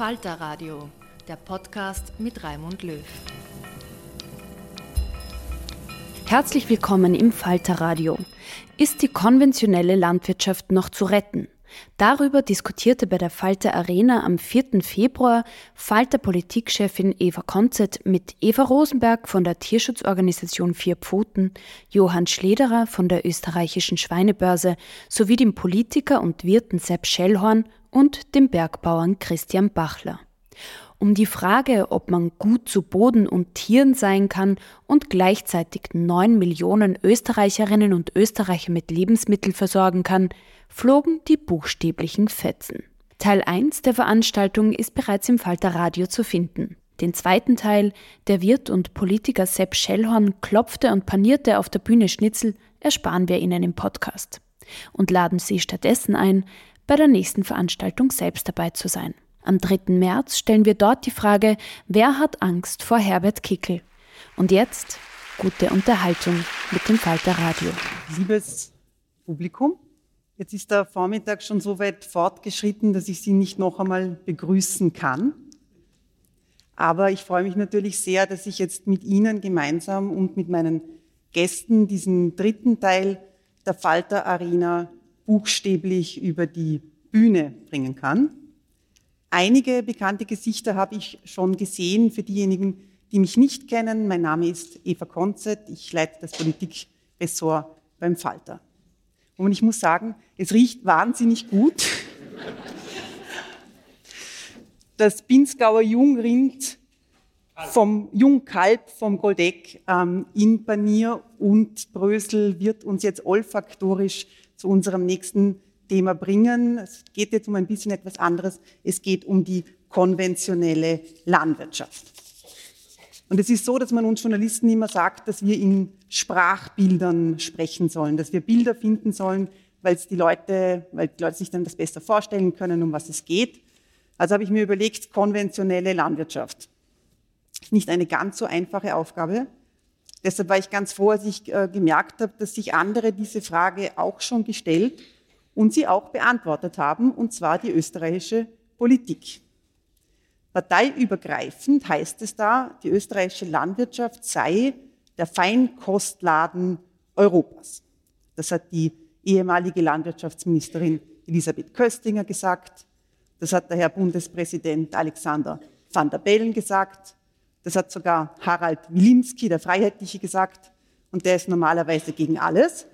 Falter Radio, der Podcast mit Raimund Löw. Herzlich willkommen im Falter Radio. Ist die konventionelle Landwirtschaft noch zu retten? Darüber diskutierte bei der Falter Arena am 4. Februar Falter Politikchefin Eva Konzett mit Eva Rosenberg von der Tierschutzorganisation Vier Pfoten, Johann Schlederer von der österreichischen Schweinebörse sowie dem Politiker und Wirten Sepp Schellhorn und dem Bergbauern Christian Bachler. Um die Frage, ob man gut zu Boden und Tieren sein kann und gleichzeitig neun Millionen Österreicherinnen und Österreicher mit Lebensmitteln versorgen kann, flogen die buchstäblichen Fetzen. Teil 1 der Veranstaltung ist bereits im Falter Radio zu finden. Den zweiten Teil, der Wirt und Politiker Sepp Schellhorn klopfte und panierte auf der Bühne Schnitzel, ersparen wir Ihnen im Podcast und laden Sie stattdessen ein, bei der nächsten Veranstaltung selbst dabei zu sein. Am 3. März stellen wir dort die Frage, wer hat Angst vor Herbert Kickel? Und jetzt gute Unterhaltung mit dem Falter Radio. Liebes Publikum, jetzt ist der Vormittag schon so weit fortgeschritten, dass ich Sie nicht noch einmal begrüßen kann. Aber ich freue mich natürlich sehr, dass ich jetzt mit Ihnen gemeinsam und mit meinen Gästen diesen dritten Teil der Falter Arena buchstäblich über die Bühne bringen kann. Einige bekannte Gesichter habe ich schon gesehen. Für diejenigen, die mich nicht kennen, mein Name ist Eva Konzett. Ich leite das Politikressort beim Falter. Und ich muss sagen, es riecht wahnsinnig gut. Das Pinzgauer Jungrind vom Jungkalb vom Goldeck ähm, in Panier und Brösel wird uns jetzt olfaktorisch zu unserem nächsten Thema bringen. Es geht jetzt um ein bisschen etwas anderes. Es geht um die konventionelle Landwirtschaft. Und es ist so, dass man uns Journalisten immer sagt, dass wir in Sprachbildern sprechen sollen, dass wir Bilder finden sollen, weil die Leute, weil die Leute sich dann das besser vorstellen können, um was es geht. Also habe ich mir überlegt, konventionelle Landwirtschaft. Ist nicht eine ganz so einfache Aufgabe. Deshalb war ich ganz froh, als ich äh, gemerkt habe, dass sich andere diese Frage auch schon gestellt und sie auch beantwortet haben, und zwar die österreichische Politik. Parteiübergreifend heißt es da, die österreichische Landwirtschaft sei der Feinkostladen Europas. Das hat die ehemalige Landwirtschaftsministerin Elisabeth Köstinger gesagt. Das hat der Herr Bundespräsident Alexander van der Bellen gesagt. Das hat sogar Harald Wilimski, der Freiheitliche, gesagt. und der ist normalerweise gegen alles.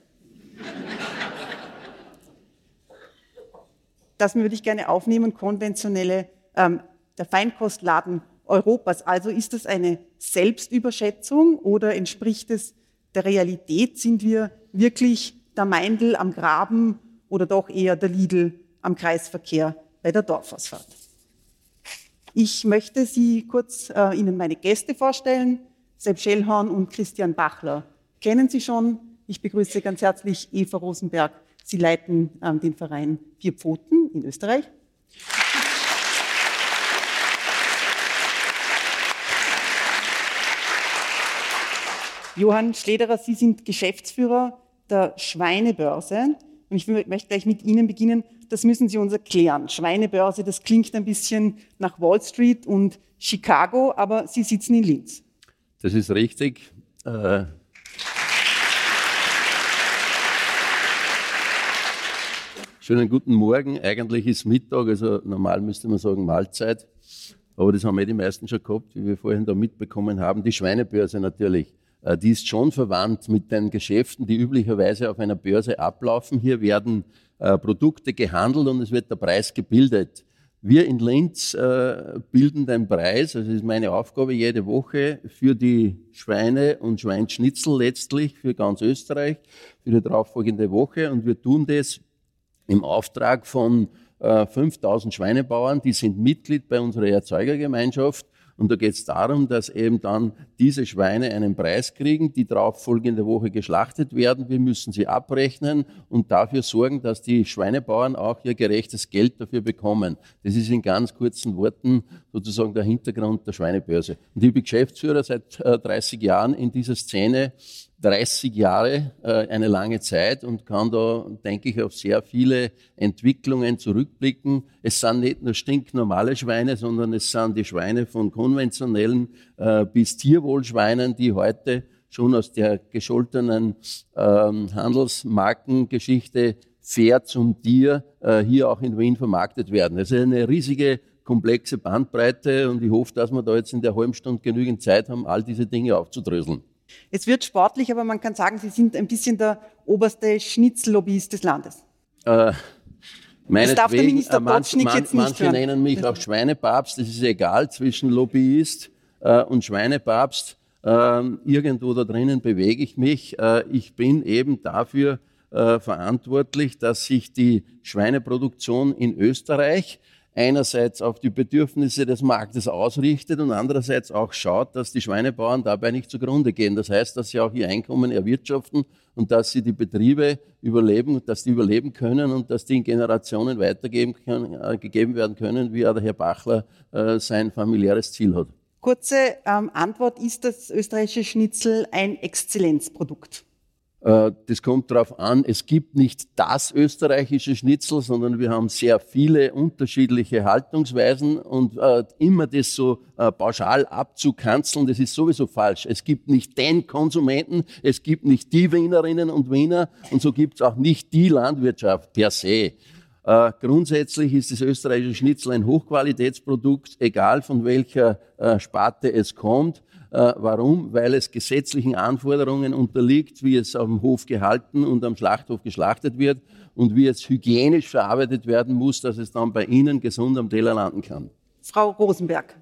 Das würde ich gerne aufnehmen, konventionelle, ähm, der Feinkostladen Europas. Also ist das eine Selbstüberschätzung oder entspricht es der Realität? Sind wir wirklich der Meindl am Graben oder doch eher der Lidl am Kreisverkehr bei der Dorfausfahrt? Ich möchte Sie kurz äh, Ihnen meine Gäste vorstellen. Sepp Schellhorn und Christian Bachler kennen Sie schon. Ich begrüße ganz herzlich Eva Rosenberg. Sie leiten ähm, den Verein Vier Pfoten in Österreich. Johann Schlederer, Sie sind Geschäftsführer der Schweinebörse. Und ich möchte gleich mit Ihnen beginnen. Das müssen Sie uns erklären. Schweinebörse, das klingt ein bisschen nach Wall Street und Chicago, aber Sie sitzen in Linz. Das ist richtig. Äh Schönen guten Morgen. Eigentlich ist Mittag, also normal müsste man sagen Mahlzeit. Aber das haben eh die meisten schon gehabt, wie wir vorhin da mitbekommen haben. Die Schweinebörse natürlich. Äh, die ist schon verwandt mit den Geschäften, die üblicherweise auf einer Börse ablaufen. Hier werden äh, Produkte gehandelt und es wird der Preis gebildet. Wir in Linz äh, bilden den Preis, also ist meine Aufgabe jede Woche für die Schweine und Schweinschnitzel letztlich für ganz Österreich für die darauffolgende Woche und wir tun das im Auftrag von 5000 Schweinebauern, die sind Mitglied bei unserer Erzeugergemeinschaft und da geht es darum, dass eben dann diese Schweine einen Preis kriegen, die darauf folgende Woche geschlachtet werden. Wir müssen sie abrechnen und dafür sorgen, dass die Schweinebauern auch ihr gerechtes Geld dafür bekommen. Das ist in ganz kurzen Worten sozusagen der Hintergrund der Schweinebörse. Und ich bin Geschäftsführer seit 30 äh, Jahren in dieser Szene 30 Jahre, äh, eine lange Zeit und kann da, denke ich, auf sehr viele Entwicklungen zurückblicken. Es sind nicht nur stinknormale Schweine, sondern es sind die Schweine von konventionellen äh, bis Tierwohlschweinen, die heute schon aus der gescholtenen ähm, Handelsmarkengeschichte fair zum Tier äh, hier auch in Wien vermarktet werden. Es ist eine riesige komplexe Bandbreite und ich hoffe, dass wir da jetzt in der halben Stunde genügend Zeit haben, all diese Dinge aufzudröseln. Es wird sportlich, aber man kann sagen, Sie sind ein bisschen der oberste Schnitzellobbyist des Landes. Äh, das darf der Minister äh, manch, jetzt nicht Manche hören. nennen mich auch Schweinepapst, das ist egal, zwischen Lobbyist äh, und Schweinepapst. Äh, irgendwo da drinnen bewege ich mich. Äh, ich bin eben dafür äh, verantwortlich, dass sich die Schweineproduktion in Österreich einerseits auf die Bedürfnisse des Marktes ausrichtet und andererseits auch schaut, dass die Schweinebauern dabei nicht zugrunde gehen. Das heißt, dass sie auch ihr Einkommen erwirtschaften und dass sie die Betriebe überleben, dass die überleben können und dass die in Generationen weitergegeben äh, gegeben werden können, wie auch der Herr Bachler äh, sein familiäres Ziel hat. Kurze ähm, Antwort, ist das österreichische Schnitzel ein Exzellenzprodukt? Äh, das kommt darauf an, es gibt nicht das österreichische Schnitzel, sondern wir haben sehr viele unterschiedliche Haltungsweisen und äh, immer das so äh, pauschal abzukanzeln, das ist sowieso falsch. Es gibt nicht den Konsumenten, es gibt nicht die Wienerinnen und Wiener und so gibt es auch nicht die Landwirtschaft per se. Grundsätzlich ist das österreichische Schnitzel ein Hochqualitätsprodukt, egal von welcher Sparte es kommt. Äh, warum? Weil es gesetzlichen Anforderungen unterliegt, wie es auf dem Hof gehalten und am Schlachthof geschlachtet wird und wie es hygienisch verarbeitet werden muss, dass es dann bei Ihnen gesund am Teller landen kann. Frau Rosenberg,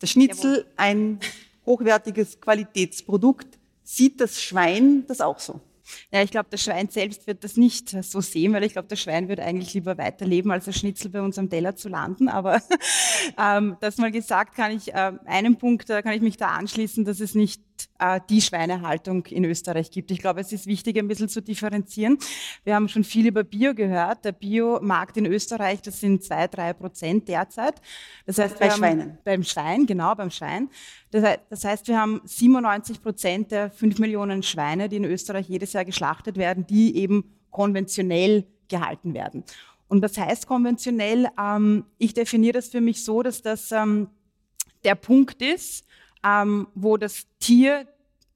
der Schnitzel, ein hochwertiges Qualitätsprodukt. Sieht das Schwein das auch so? Ja, ich glaube, das Schwein selbst wird das nicht so sehen, weil ich glaube, das Schwein würde eigentlich lieber weiterleben, als das Schnitzel bei uns am Teller zu landen. Aber ähm, das mal gesagt, kann ich äh, einen Punkt, da kann ich mich da anschließen, dass es nicht äh, die Schweinehaltung in Österreich gibt. Ich glaube, es ist wichtig, ein bisschen zu differenzieren. Wir haben schon viel über Bio gehört. Der Biomarkt in Österreich, das sind zwei, drei Prozent derzeit. Das heißt, bei Schweinen. Beim Schwein, genau, beim Schwein. Das heißt, wir haben 97 Prozent der fünf Millionen Schweine, die in Österreich jedes Jahr geschlachtet werden, die eben konventionell gehalten werden. Und das heißt konventionell, ähm, ich definiere das für mich so, dass das ähm, der Punkt ist, ähm, wo das Tier,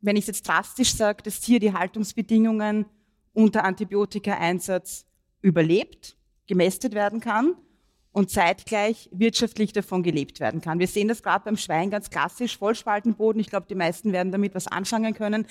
wenn ich es jetzt drastisch sage, das Tier die Haltungsbedingungen unter Antibiotikaeinsatz überlebt, gemästet werden kann und zeitgleich wirtschaftlich davon gelebt werden kann. Wir sehen das gerade beim Schwein ganz klassisch, Vollspaltenboden. Ich glaube, die meisten werden damit was anfangen können.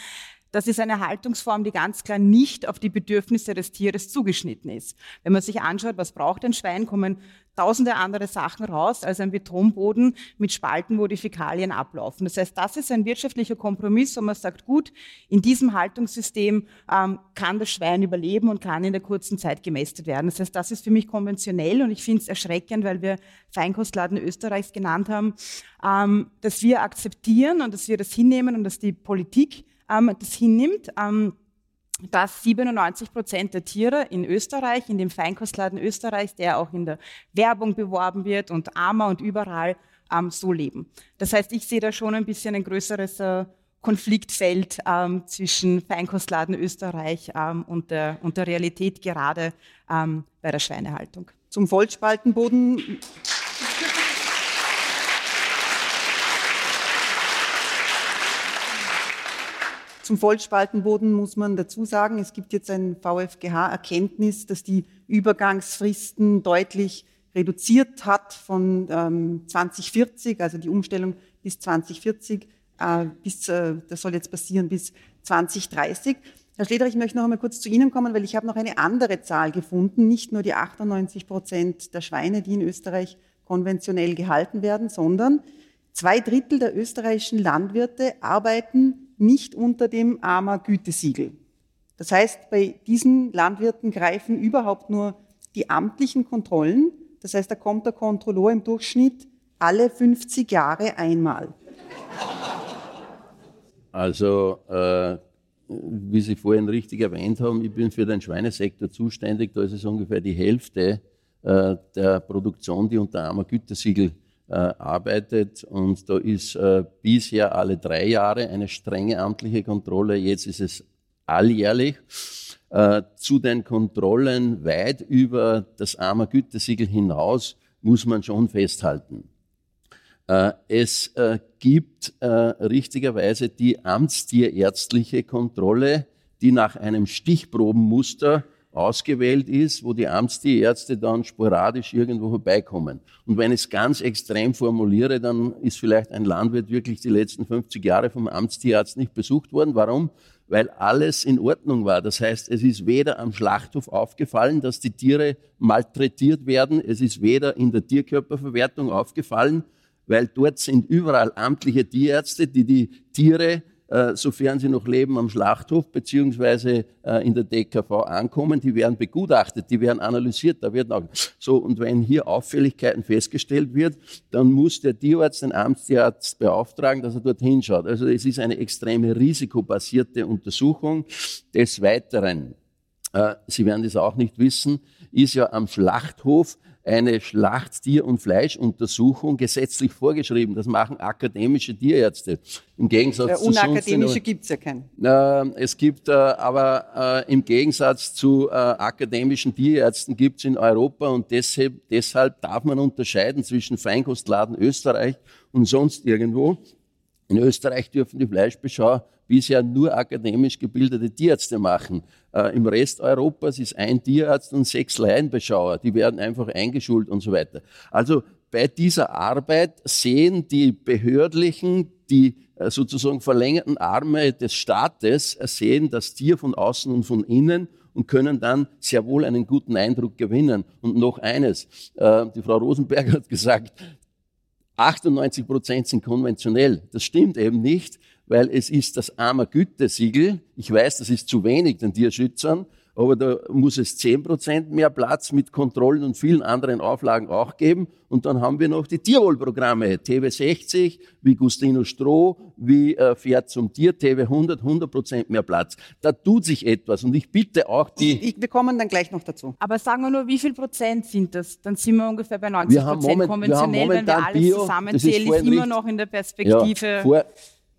Das ist eine Haltungsform, die ganz klar nicht auf die Bedürfnisse des Tieres zugeschnitten ist. Wenn man sich anschaut, was braucht ein Schwein, kommen tausende andere Sachen raus als ein Betonboden mit Spalten, wo die Fäkalien ablaufen. Das heißt, das ist ein wirtschaftlicher Kompromiss, wo man sagt, gut, in diesem Haltungssystem ähm, kann das Schwein überleben und kann in der kurzen Zeit gemästet werden. Das heißt, das ist für mich konventionell und ich finde es erschreckend, weil wir Feinkostladen Österreichs genannt haben, ähm, dass wir akzeptieren und dass wir das hinnehmen und dass die Politik ähm, das hinnimmt. Ähm, dass 97 Prozent der Tiere in Österreich, in dem Feinkostladen Österreichs, der auch in der Werbung beworben wird und AMA und überall ähm, so leben. Das heißt, ich sehe da schon ein bisschen ein größeres äh, Konfliktfeld ähm, zwischen Feinkostladen Österreich ähm, und, der, und der Realität gerade ähm, bei der Schweinehaltung. Zum Vollspaltenboden Zum Vollspaltenboden muss man dazu sagen, es gibt jetzt ein VfGH-Erkenntnis, dass die Übergangsfristen deutlich reduziert hat von ähm, 2040, also die Umstellung bis 2040, äh, bis, äh, das soll jetzt passieren bis 2030. Herr Schleder, ich möchte noch einmal kurz zu Ihnen kommen, weil ich habe noch eine andere Zahl gefunden. Nicht nur die 98 Prozent der Schweine, die in Österreich konventionell gehalten werden, sondern zwei Drittel der österreichischen Landwirte arbeiten nicht unter dem AMA-Gütesiegel. Das heißt, bei diesen Landwirten greifen überhaupt nur die amtlichen Kontrollen. Das heißt, da kommt der Kontrolleur im Durchschnitt alle 50 Jahre einmal. Also, äh, wie Sie vorhin richtig erwähnt haben, ich bin für den Schweinesektor zuständig. Da ist es ungefähr die Hälfte äh, der Produktion, die unter AMA-Gütesiegel äh, arbeitet. Und da ist äh, bisher alle drei Jahre eine strenge amtliche Kontrolle. Jetzt ist es alljährlich. Äh, zu den Kontrollen weit über das AMA Gütesiegel hinaus muss man schon festhalten. Äh, es äh, gibt äh, richtigerweise die amtstierärztliche Kontrolle, die nach einem Stichprobenmuster ausgewählt ist, wo die Amtstierärzte dann sporadisch irgendwo vorbeikommen. Und wenn ich es ganz extrem formuliere, dann ist vielleicht ein Landwirt wirklich die letzten 50 Jahre vom Amtstierarzt nicht besucht worden. Warum? Weil alles in Ordnung war. Das heißt, es ist weder am Schlachthof aufgefallen, dass die Tiere malträtiert werden. Es ist weder in der Tierkörperverwertung aufgefallen, weil dort sind überall amtliche Tierärzte, die die Tiere sofern sie noch leben, am Schlachthof beziehungsweise äh, in der DKV ankommen. Die werden begutachtet, die werden analysiert. Da wird auch so und wenn hier Auffälligkeiten festgestellt wird, dann muss der Tierarzt den Amtstierarzt beauftragen, dass er dort hinschaut. Also es ist eine extreme risikobasierte Untersuchung. Des Weiteren, äh, Sie werden das auch nicht wissen, ist ja am Schlachthof eine Schlachttier- und Fleischuntersuchung gesetzlich vorgeschrieben. Das machen akademische Tierärzte. Im Gegensatz äh, zu unakademische gibt es ja keinen. Äh, es gibt äh, aber äh, im Gegensatz zu äh, akademischen Tierärzten gibt es in Europa und deshalb, deshalb darf man unterscheiden zwischen Feinkostladen Österreich und sonst irgendwo. In Österreich dürfen die Fleischbeschauer bisher nur akademisch gebildete Tierärzte machen. Äh, Im Rest Europas ist ein Tierarzt und sechs Laienbeschauer. Die werden einfach eingeschult und so weiter. Also bei dieser Arbeit sehen die Behördlichen, die äh, sozusagen verlängerten Arme des Staates, äh, sehen das Tier von außen und von innen und können dann sehr wohl einen guten Eindruck gewinnen. Und noch eines, äh, die Frau Rosenberg hat gesagt, 98 Prozent sind konventionell. Das stimmt eben nicht weil es ist das armer Gütesiegel. Ich weiß, das ist zu wenig den Tierschützern, aber da muss es zehn Prozent mehr Platz mit Kontrollen und vielen anderen Auflagen auch geben. Und dann haben wir noch die Tierwohlprogramme, TV60, wie Gustino Stroh, wie äh, Pferd zum Tier, TV100, 100 Prozent mehr Platz. Da tut sich etwas und ich bitte auch die... Ich, wir kommen dann gleich noch dazu. Aber sagen wir nur, wie viel Prozent sind das? Dann sind wir ungefähr bei 90 Prozent konventionell, wenn wir alles Bio, zusammenzählen, ist, ist immer noch in der Perspektive... Ja, vor,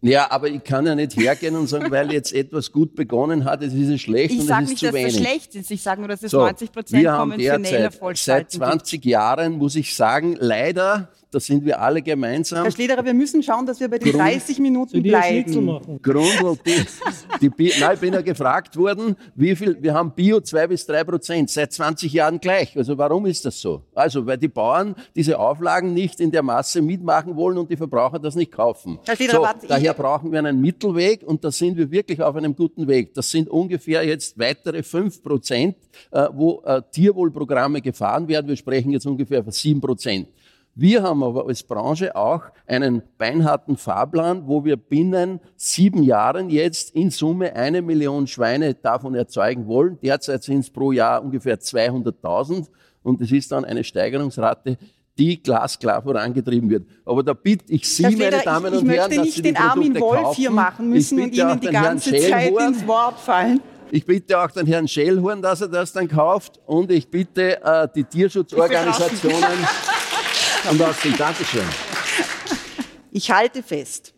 ja, aber ich kann ja nicht hergehen und sagen, weil jetzt etwas gut begonnen hat, jetzt ist es schlecht ich und es ist nicht, zu wenig. Ich sage nicht, dass es schlecht ist. Ich sage nur, dass es so, 90 Prozent konventioneller Seit 20 Jahren muss ich sagen, leider da sind wir alle gemeinsam. Herr Schlederer, wir müssen schauen, dass wir bei den Grund, 30 Minuten bleiben. Grund, die, die, nein, ich bin ja gefragt worden, wie viel, wir haben Bio 2 bis 3 Prozent, seit 20 Jahren gleich. Also warum ist das so? Also, weil die Bauern diese Auflagen nicht in der Masse mitmachen wollen und die Verbraucher das nicht kaufen. Herr Schlederer, so, warte, daher brauchen wir einen Mittelweg und da sind wir wirklich auf einem guten Weg. Das sind ungefähr jetzt weitere 5 Prozent, äh, wo äh, Tierwohlprogramme gefahren werden. Wir sprechen jetzt ungefähr von 7 Prozent. Wir haben aber als Branche auch einen beinharten Fahrplan, wo wir binnen sieben Jahren jetzt in Summe eine Million Schweine davon erzeugen wollen. Derzeit sind es pro Jahr ungefähr 200.000 und es ist dann eine Steigerungsrate, die glasklar vorangetrieben wird. Aber da bitte ich Sie, meine Damen ich, und Herren, dass Sie die Produkte. Ich den Armin Wolf hier machen müssen und Ihnen die ganze Zeit ins Wort fallen. Ich bitte auch den Herrn Schellhorn, dass er das dann kauft und ich bitte äh, die Tierschutzorganisationen aus dem Dankeschön. Ich halte fest,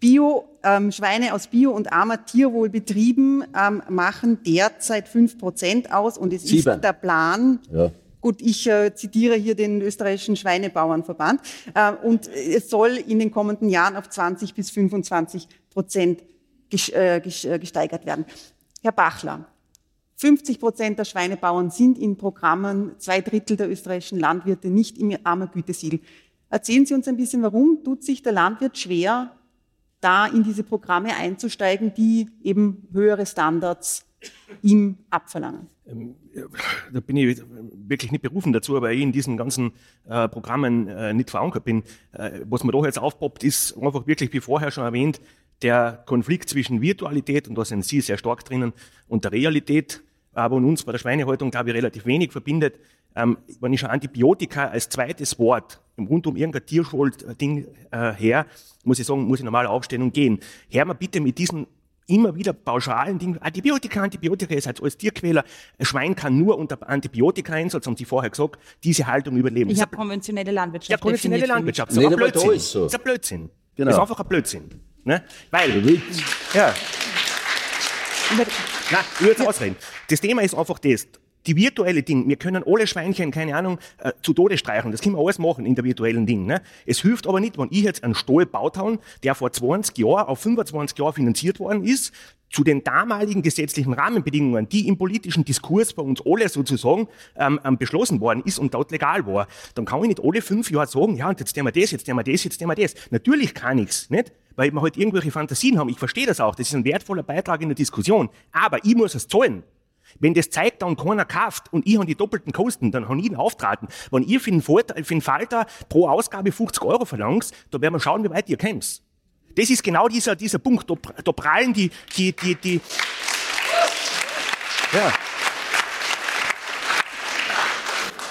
Bio, ähm, Schweine aus Bio- und armer Tierwohlbetrieben ähm, machen derzeit 5% aus und es Sieben. ist der Plan, ja. Gut, ich äh, zitiere hier den österreichischen Schweinebauernverband. Äh, und es soll in den kommenden Jahren auf 20 bis 25 Prozent äh, äh, gesteigert werden. Herr Bachler, 50 Prozent der Schweinebauern sind in Programmen, zwei Drittel der österreichischen Landwirte nicht im Armergütesiegel. Erzählen Sie uns ein bisschen, warum tut sich der Landwirt schwer, da in diese Programme einzusteigen, die eben höhere Standards ihm abverlangen? Ähm, da bin ich wirklich nicht berufen dazu, aber ich in diesen ganzen äh, Programmen äh, nicht verankert bin. Äh, was mir da jetzt aufpoppt, ist einfach wirklich, wie vorher schon erwähnt, der Konflikt zwischen Virtualität, und da sind Sie sehr stark drinnen, und der Realität aber uns bei der Schweinehaltung, glaube ich, relativ wenig verbindet. Ähm, wenn ich schon Antibiotika als zweites Wort rund um irgendein Tierschuld-Ding äh, her, muss ich sagen, muss ich normal aufstehen und gehen. Hör mal bitte mit diesen immer wieder pauschalen Dingen, Antibiotika, Antibiotika ist halt als Tierquäler. Ein Schwein kann nur unter Antibiotika-Einsatz, haben Sie vorher gesagt, diese Haltung überleben. Ich habe konventionelle Landwirtschaft. Ja, konventionelle Landwirtschaft. Das ist nee, ein Blödsinn. Ist, so. ist ein Blödsinn. Genau. Das ist einfach ein Blödsinn. Ne? Weil, ja. Na, ich würde jetzt ausreden. Das Thema ist einfach das. Die virtuelle Ding, wir können alle Schweinchen, keine Ahnung, äh, zu Tode streichen. Das können wir alles machen in der virtuellen Ding. Ne? Es hilft aber nicht, wenn ich jetzt einen Stall baut habe, der vor 20 Jahren auf 25 Jahre finanziert worden ist, zu den damaligen gesetzlichen Rahmenbedingungen, die im politischen Diskurs bei uns alle sozusagen ähm, ähm, beschlossen worden ist und dort legal war, dann kann ich nicht alle fünf Jahre sagen, ja, und jetzt nehmen wir das, jetzt nehmen wir das, jetzt nehmen wir das. Natürlich kann ich's, nicht? Weil wir halt irgendwelche Fantasien haben. Ich verstehe das auch. Das ist ein wertvoller Beitrag in der Diskussion. Aber ich muss es zahlen. Wenn das zeigt dann keiner kauft und ich habe die doppelten Kosten, dann habe ich einen Auftraten. Wenn ihr für einen Falter pro Ausgabe 50 Euro verlangt, dann werden wir schauen, wie weit ihr kämpft. Das ist genau dieser, dieser Punkt. Da, da prallen die, die, die, die, ja.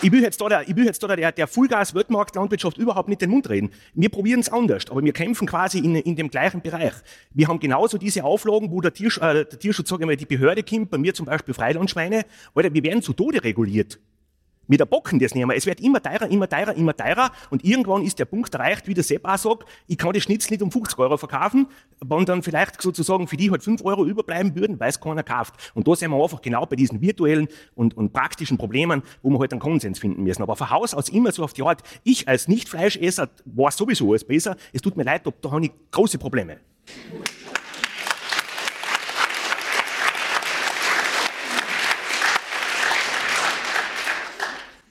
Ich will jetzt da, der, ich will jetzt da der, der Fullgas-Weltmarkt-Landwirtschaft überhaupt nicht den Mund reden. Wir probieren es anders, aber wir kämpfen quasi in, in dem gleichen Bereich. Wir haben genauso diese Auflagen, wo der, Tiersch, äh, der Tierschutz, sagen wir mal, die Behörde kommt, bei mir zum Beispiel Freilandschweine, Alter, wir werden zu Tode reguliert. Mit der Bocken das mehr. Es wird immer teurer, immer teurer, immer teurer. Und irgendwann ist der Punkt erreicht, wie der Sepp auch sagt, ich kann das Schnitzel nicht um 50 Euro verkaufen, wenn dann vielleicht sozusagen für die halt 5 Euro überbleiben würden, weil es keiner kauft. Und da sind wir einfach genau bei diesen virtuellen und, und praktischen Problemen, wo wir halt einen Konsens finden müssen. Aber von Haus aus immer so auf die Art, ich als Nicht-Fleischesser weiß sowieso alles besser. Es tut mir leid, da habe ich große Probleme.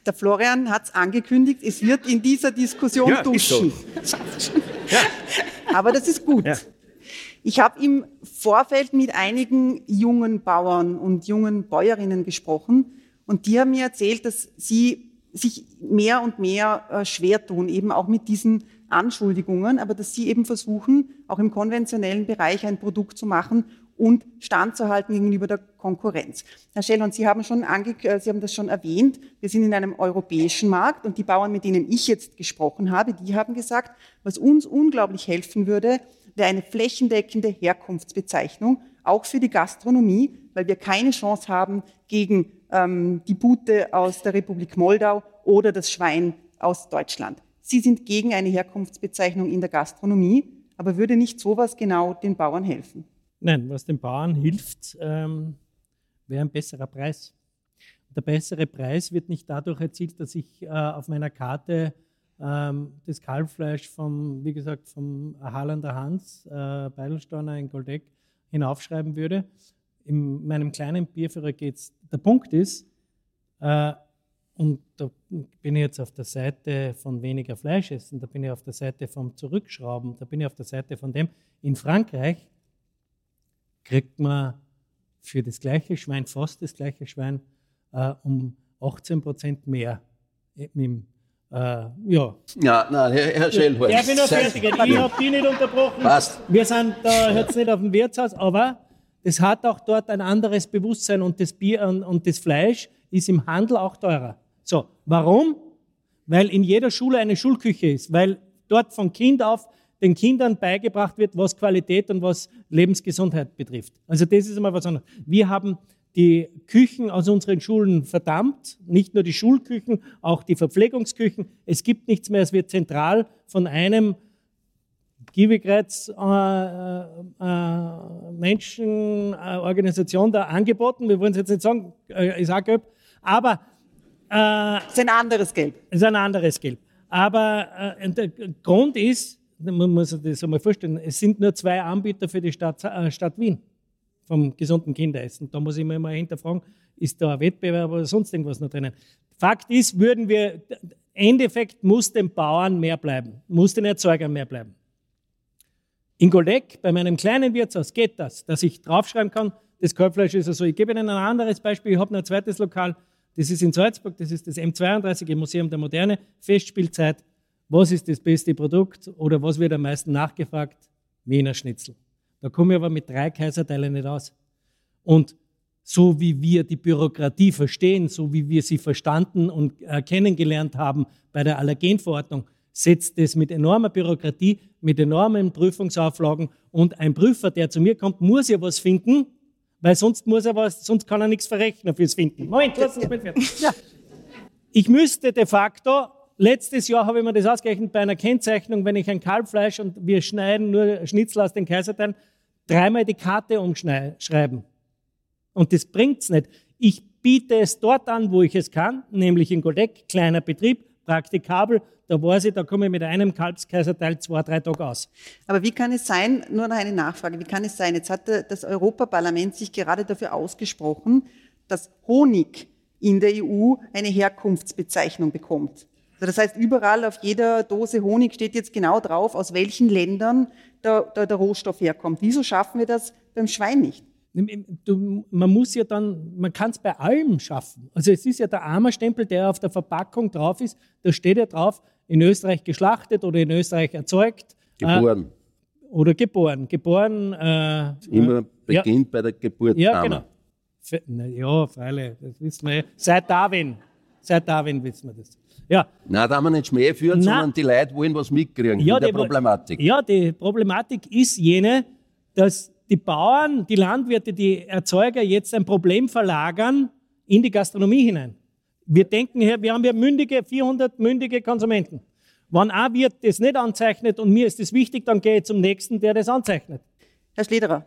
Der Florian hat es angekündigt, es wird in dieser Diskussion ja, duschen. So. ja. Aber das ist gut. Ja. Ich habe im Vorfeld mit einigen jungen Bauern und jungen Bäuerinnen gesprochen und die haben mir erzählt, dass sie sich mehr und mehr äh, schwer tun, eben auch mit diesen Anschuldigungen, aber dass sie eben versuchen, auch im konventionellen Bereich ein Produkt zu machen, und standzuhalten gegenüber der Konkurrenz. Herr Schellhorn, Sie haben, schon ange äh, Sie haben das schon erwähnt. Wir sind in einem europäischen Markt und die Bauern, mit denen ich jetzt gesprochen habe, die haben gesagt, was uns unglaublich helfen würde, wäre eine flächendeckende Herkunftsbezeichnung, auch für die Gastronomie, weil wir keine Chance haben gegen ähm, die Bute aus der Republik Moldau oder das Schwein aus Deutschland. Sie sind gegen eine Herkunftsbezeichnung in der Gastronomie, aber würde nicht sowas genau den Bauern helfen? Nein, was den Bauern hilft, ähm, wäre ein besserer Preis. Der bessere Preis wird nicht dadurch erzielt, dass ich äh, auf meiner Karte ähm, das Kalbfleisch vom, wie gesagt, vom Harlander Hans, äh, Beidelsteiner in Goldeck hinaufschreiben würde. In meinem kleinen Bierführer geht es. Der Punkt ist, äh, und da bin ich jetzt auf der Seite von weniger Fleisch essen, da bin ich auf der Seite vom Zurückschrauben, da bin ich auf der Seite von dem. In Frankreich kriegt man für das gleiche Schwein, fast das gleiche Schwein, äh, um 18 Prozent mehr. Äh, mit, äh, ja. Ja, nein, Herr, Herr Schellhorn. Ja, ich bin noch fertig. Ich habe die nicht unterbrochen. Passt. Wir sind da jetzt nicht auf dem Wirtshaus, aber es hat auch dort ein anderes Bewusstsein und das Bier und, und das Fleisch ist im Handel auch teurer. So, warum? Weil in jeder Schule eine Schulküche ist, weil dort von Kind auf den Kindern beigebracht wird, was Qualität und was Lebensgesundheit betrifft. Also das ist einmal was anderes. Wir haben die Küchen aus unseren Schulen verdammt, nicht nur die Schulküchen, auch die Verpflegungsküchen. Es gibt nichts mehr, es wird zentral von einem Giebekreuz äh, äh, Menschenorganisation da angeboten. Wir wollen es jetzt nicht sagen, äh, ist auch gelb, aber äh, ist ein anderes Gelb. Ist ein anderes Gelb. Aber äh, der Grund ist, man muss sich das einmal vorstellen, es sind nur zwei Anbieter für die Stadt, äh, Stadt Wien vom gesunden Kinderessen. Da muss ich mir mal hinterfragen, ist da ein Wettbewerb oder sonst irgendwas noch drinnen. Fakt ist, würden wir, Endeffekt muss den Bauern mehr bleiben, muss den Erzeugern mehr bleiben. In Goldeck, bei meinem kleinen Wirtshaus, geht das, dass ich draufschreiben kann, das Kalbfleisch ist so. Ich gebe Ihnen ein anderes Beispiel. Ich habe noch ein zweites Lokal, das ist in Salzburg, das ist das M32 im Museum der Moderne, Festspielzeit was ist das beste Produkt oder was wird am meisten nachgefragt? Wiener Schnitzel. Da komme ich aber mit drei Kaiserteilen nicht aus. Und so wie wir die Bürokratie verstehen, so wie wir sie verstanden und äh, kennengelernt haben bei der Allergenverordnung, setzt es mit enormer Bürokratie, mit enormen Prüfungsauflagen und ein Prüfer, der zu mir kommt, muss ja was finden, weil sonst muss er was, sonst kann er nichts verrechnen fürs Finden. Moment, lass uns mal fertig. Ja. Ich müsste de facto Letztes Jahr habe ich mir das ausgerechnet bei einer Kennzeichnung, wenn ich ein Kalbfleisch und wir schneiden nur Schnitzel aus den Kaiserteilen, dreimal die Karte umschreiben. Und das bringt's nicht. Ich biete es dort an, wo ich es kann, nämlich in Goldeck, kleiner Betrieb, praktikabel. Da weiß ich, da komme ich mit einem Kalbskaiserteil zwei, drei Tage aus. Aber wie kann es sein, nur noch eine Nachfrage, wie kann es sein, jetzt hat das Europaparlament sich gerade dafür ausgesprochen, dass Honig in der EU eine Herkunftsbezeichnung bekommt. Also das heißt, überall auf jeder Dose Honig steht jetzt genau drauf, aus welchen Ländern der, der, der Rohstoff herkommt. Wieso schaffen wir das beim Schwein nicht? Du, man muss ja dann, man kann es bei allem schaffen. Also es ist ja der Armerstempel, der auf der Verpackung drauf ist, da steht ja drauf, in Österreich geschlachtet oder in Österreich erzeugt. Geboren. Äh, oder geboren. Geboren. Äh, Immer äh, beginnt ja. bei der Geburt. Ja, genau. Ja, freilich, das wissen wir ja. Seit Darwin. Seit Darwin wissen wir das. Ja. Nein, da haben wir nicht Schmäh führen, Nein. sondern die Leute wollen was mitkriegen ja, der Problematik. Ja, die Problematik ist jene, dass die Bauern, die Landwirte, die Erzeuger jetzt ein Problem verlagern in die Gastronomie hinein. Wir denken hier, wir haben ja mündige, 400 mündige Konsumenten. Wenn ein Wirt das nicht anzeichnet und mir ist das wichtig, dann gehe ich zum nächsten, der das anzeichnet. Herr Schlederer.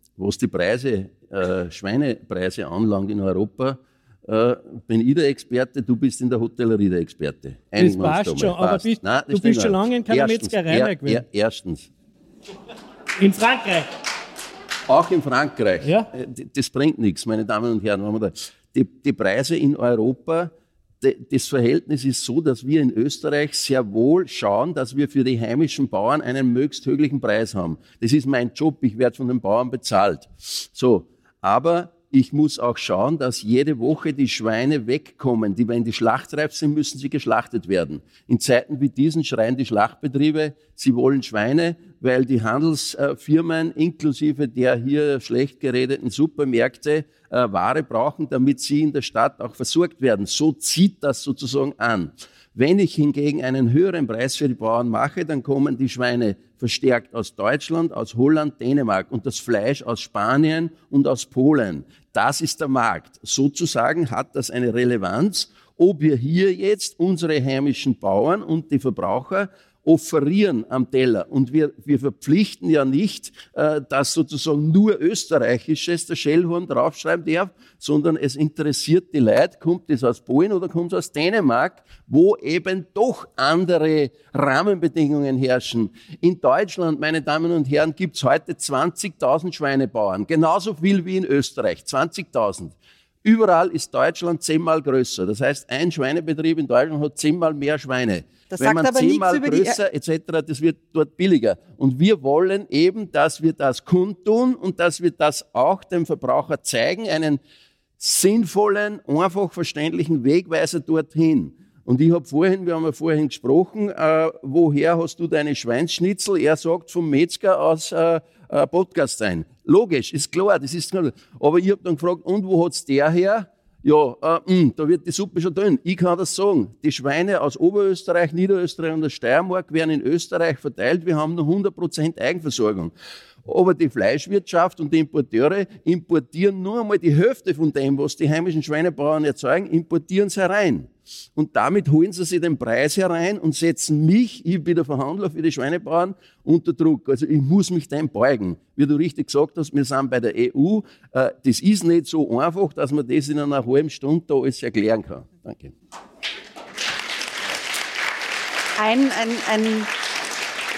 Was die Preise, äh, Schweinepreise anlangt in Europa, äh, bin ich der Experte, du bist in der Hotellerie der Experte. Einigen das passt schon, aber bist, Nein, du bist schon lange in keiner Metzgerei mehr gewesen. Erstens. In Frankreich. Auch in Frankreich. Ja? Äh, das bringt nichts, meine Damen und Herren. Die, die Preise in Europa, das Verhältnis ist so, dass wir in Österreich sehr wohl schauen, dass wir für die heimischen Bauern einen möglichst Preis haben. Das ist mein Job, ich werde von den Bauern bezahlt. So, aber ich muss auch schauen, dass jede Woche die Schweine wegkommen. Die, wenn die schlachtreif sind, müssen sie geschlachtet werden. In Zeiten wie diesen schreien die Schlachtbetriebe, sie wollen Schweine, weil die Handelsfirmen inklusive der hier schlecht geredeten Supermärkte äh, Ware brauchen, damit sie in der Stadt auch versorgt werden. So zieht das sozusagen an. Wenn ich hingegen einen höheren Preis für die Bauern mache, dann kommen die Schweine verstärkt aus Deutschland, aus Holland, Dänemark und das Fleisch aus Spanien und aus Polen. Das ist der Markt. Sozusagen hat das eine Relevanz, ob wir hier jetzt unsere heimischen Bauern und die Verbraucher offerieren am Teller. Und wir, wir verpflichten ja nicht, äh, dass sozusagen nur Österreichisches der Schellhorn draufschreiben darf, sondern es interessiert die Leute, kommt es aus Polen oder kommt es aus Dänemark, wo eben doch andere Rahmenbedingungen herrschen. In Deutschland, meine Damen und Herren, gibt es heute 20.000 Schweinebauern, genauso viel wie in Österreich, 20.000. Überall ist Deutschland zehnmal größer. Das heißt, ein Schweinebetrieb in Deutschland hat zehnmal mehr Schweine. Das Wenn sagt man aber zehnmal größer etc., das wird dort billiger. Und wir wollen eben, dass wir das kundtun und dass wir das auch dem Verbraucher zeigen, einen sinnvollen, einfach verständlichen Wegweiser dorthin. Und ich habe vorhin, wir haben ja vorhin gesprochen, äh, woher hast du deine Schweinsschnitzel? Er sagt vom Metzger aus äh, äh, Podcast ein. Logisch, ist klar, das ist klar. Aber ich habe dann gefragt, und wo hat's der her? Ja, äh, mh, da wird die Suppe schon dünn. Ich kann das sagen. Die Schweine aus Oberösterreich, Niederösterreich und der Steiermark werden in Österreich verteilt. Wir haben nur 100% Eigenversorgung. Aber die Fleischwirtschaft und die Importeure importieren nur einmal die Hälfte von dem, was die heimischen Schweinebauern erzeugen, importieren sie herein. Und damit holen sie sich den Preis herein und setzen mich, ich bin der Verhandler für die Schweinebauern, unter Druck. Also ich muss mich dem beugen. Wie du richtig gesagt hast, wir sind bei der EU. Äh, Das ist nicht so einfach, dass man das in einer halben Stunde da alles erklären kann. Danke. Ein, ein, ein,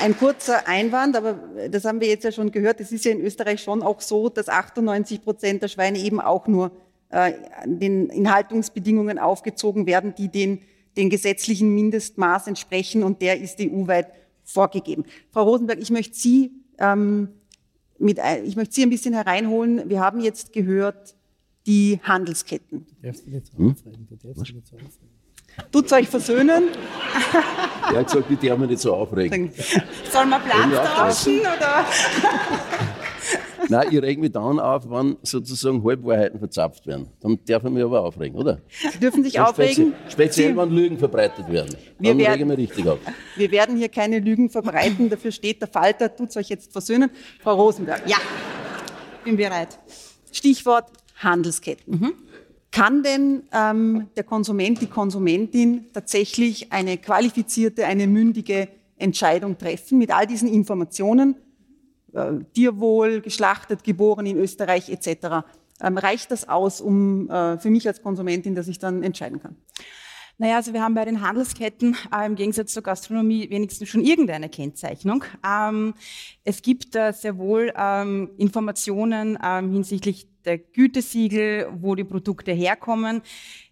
ein kurzer Einwand, aber das haben wir jetzt ja schon gehört. Es ist ja in Österreich schon auch so, dass 98 Prozent der Schweine eben auch nur äh, den in Haltungsbedingungen aufgezogen werden, die den, den gesetzlichen Mindestmaß entsprechen und der ist EU-weit vorgegeben. Frau Rosenberg, ich möchte Sie ähm, mit, ein- ich möchte Sie ein bisschen hereinholen. Wir haben jetzt gehört, die Handelsketten. Du darfst dich nicht so aufregen. Du darfst dich nicht so aufregen. Tut's euch versöhnen? Er hat gesagt, ich darf mich nicht so aufregen. Soll man Platz tauschen oder? Nein, ich reg mich dann auf, wenn sozusagen Halbwahrheiten verzapft werden. Dann darf ich mich aber aufregen, oder? Sie dürfen sich Dann aufregen. Speziell, speziell Sie- wenn Lügen verbreitet werden. Wir Dann werden- rege ich mich richtig auf. Wir werden hier keine Lügen verbreiten, dafür steht der Falter, tut's euch jetzt versöhnen. Frau Rosenberg, Ja, bin bereit. Stichwort Handelsketten. Kann denn ähm, der Konsument, die Konsumentin tatsächlich eine qualifizierte, eine mündige Entscheidung treffen mit all diesen Informationen, äh, Tierwohl, geschlachtet, geboren in Österreich etc.? Ähm, reicht das aus, um äh, für mich als Konsumentin, dass ich dann entscheiden kann? Naja, also wir haben bei den Handelsketten äh, im Gegensatz zur Gastronomie wenigstens schon irgendeine Kennzeichnung. Ähm, es gibt äh, sehr wohl ähm, Informationen ähm, hinsichtlich der Gütesiegel, wo die Produkte herkommen.